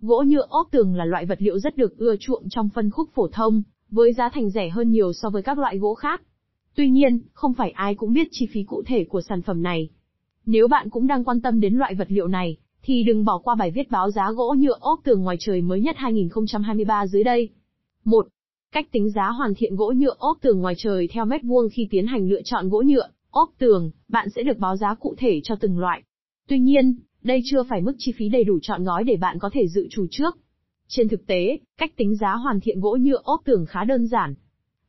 Gỗ nhựa ốp tường là loại vật liệu rất được ưa chuộng trong phân khúc phổ thông, với giá thành rẻ hơn nhiều so với các loại gỗ khác. Tuy nhiên, không phải ai cũng biết chi phí cụ thể của sản phẩm này. Nếu bạn cũng đang quan tâm đến loại vật liệu này, thì đừng bỏ qua bài viết báo giá gỗ nhựa ốp tường ngoài trời mới nhất 2023 dưới đây. 1. Cách tính giá hoàn thiện gỗ nhựa ốp tường ngoài trời theo mét vuông khi tiến hành lựa chọn gỗ nhựa, ốp tường, bạn sẽ được báo giá cụ thể cho từng loại. Tuy nhiên, đây chưa phải mức chi phí đầy đủ chọn gói để bạn có thể dự trù trước. Trên thực tế, cách tính giá hoàn thiện gỗ nhựa ốp tường khá đơn giản.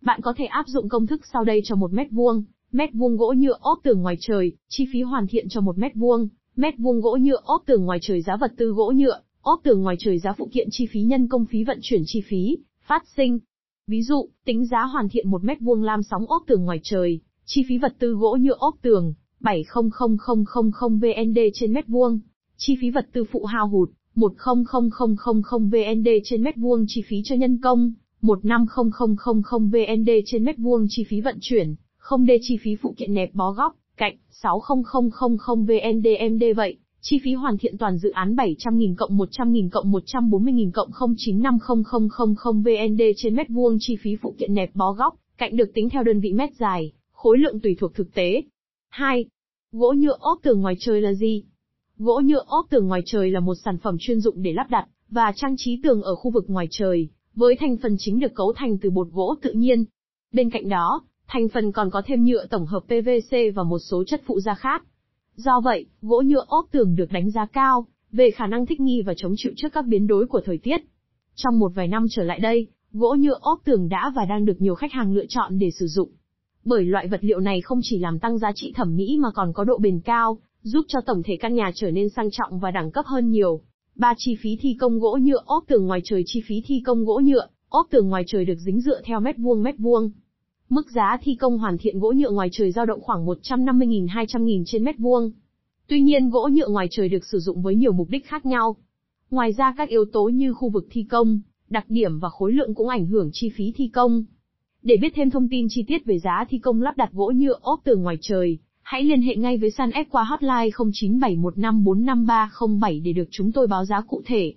Bạn có thể áp dụng công thức sau đây cho một mét vuông, mét vuông gỗ nhựa ốp tường ngoài trời, chi phí hoàn thiện cho một mét vuông, mét vuông gỗ nhựa ốp tường ngoài trời giá vật tư gỗ nhựa, ốp tường ngoài trời giá phụ kiện chi phí nhân công phí vận chuyển chi phí, phát sinh. Ví dụ, tính giá hoàn thiện một mét vuông lam sóng ốp tường ngoài trời, chi phí vật tư gỗ nhựa ốp tường, 700000 VND trên mét vuông, chi phí vật tư phụ hao hụt, 100000 VND trên mét vuông chi phí cho nhân công, 150000 VND trên mét vuông chi phí vận chuyển, không D chi phí phụ kiện nẹp bó góc, cạnh, 60000 VNDMD vậy. Chi phí hoàn thiện toàn dự án 700.000 cộng 100.000 cộng 140.000 cộng 095000 VND trên mét vuông chi phí phụ kiện nẹp bó góc, cạnh được tính theo đơn vị mét dài, khối lượng tùy thuộc thực tế. 2. Gỗ nhựa ốp tường ngoài trời là gì? Gỗ nhựa ốp tường ngoài trời là một sản phẩm chuyên dụng để lắp đặt và trang trí tường ở khu vực ngoài trời, với thành phần chính được cấu thành từ bột gỗ tự nhiên. Bên cạnh đó, thành phần còn có thêm nhựa tổng hợp PVC và một số chất phụ gia khác. Do vậy, gỗ nhựa ốp tường được đánh giá cao về khả năng thích nghi và chống chịu trước các biến đổi của thời tiết. Trong một vài năm trở lại đây, gỗ nhựa ốp tường đã và đang được nhiều khách hàng lựa chọn để sử dụng. Bởi loại vật liệu này không chỉ làm tăng giá trị thẩm mỹ mà còn có độ bền cao, giúp cho tổng thể căn nhà trở nên sang trọng và đẳng cấp hơn nhiều. Ba chi phí thi công gỗ nhựa ốp tường ngoài trời chi phí thi công gỗ nhựa, ốp tường ngoài trời được dính dựa theo mét vuông mét vuông. Mức giá thi công hoàn thiện gỗ nhựa ngoài trời dao động khoảng 150.000-200.000 trên mét vuông. Tuy nhiên gỗ nhựa ngoài trời được sử dụng với nhiều mục đích khác nhau. Ngoài ra các yếu tố như khu vực thi công, đặc điểm và khối lượng cũng ảnh hưởng chi phí thi công. Để biết thêm thông tin chi tiết về giá thi công lắp đặt gỗ nhựa ốp tường ngoài trời, hãy liên hệ ngay với San S qua hotline 0971545307 để được chúng tôi báo giá cụ thể.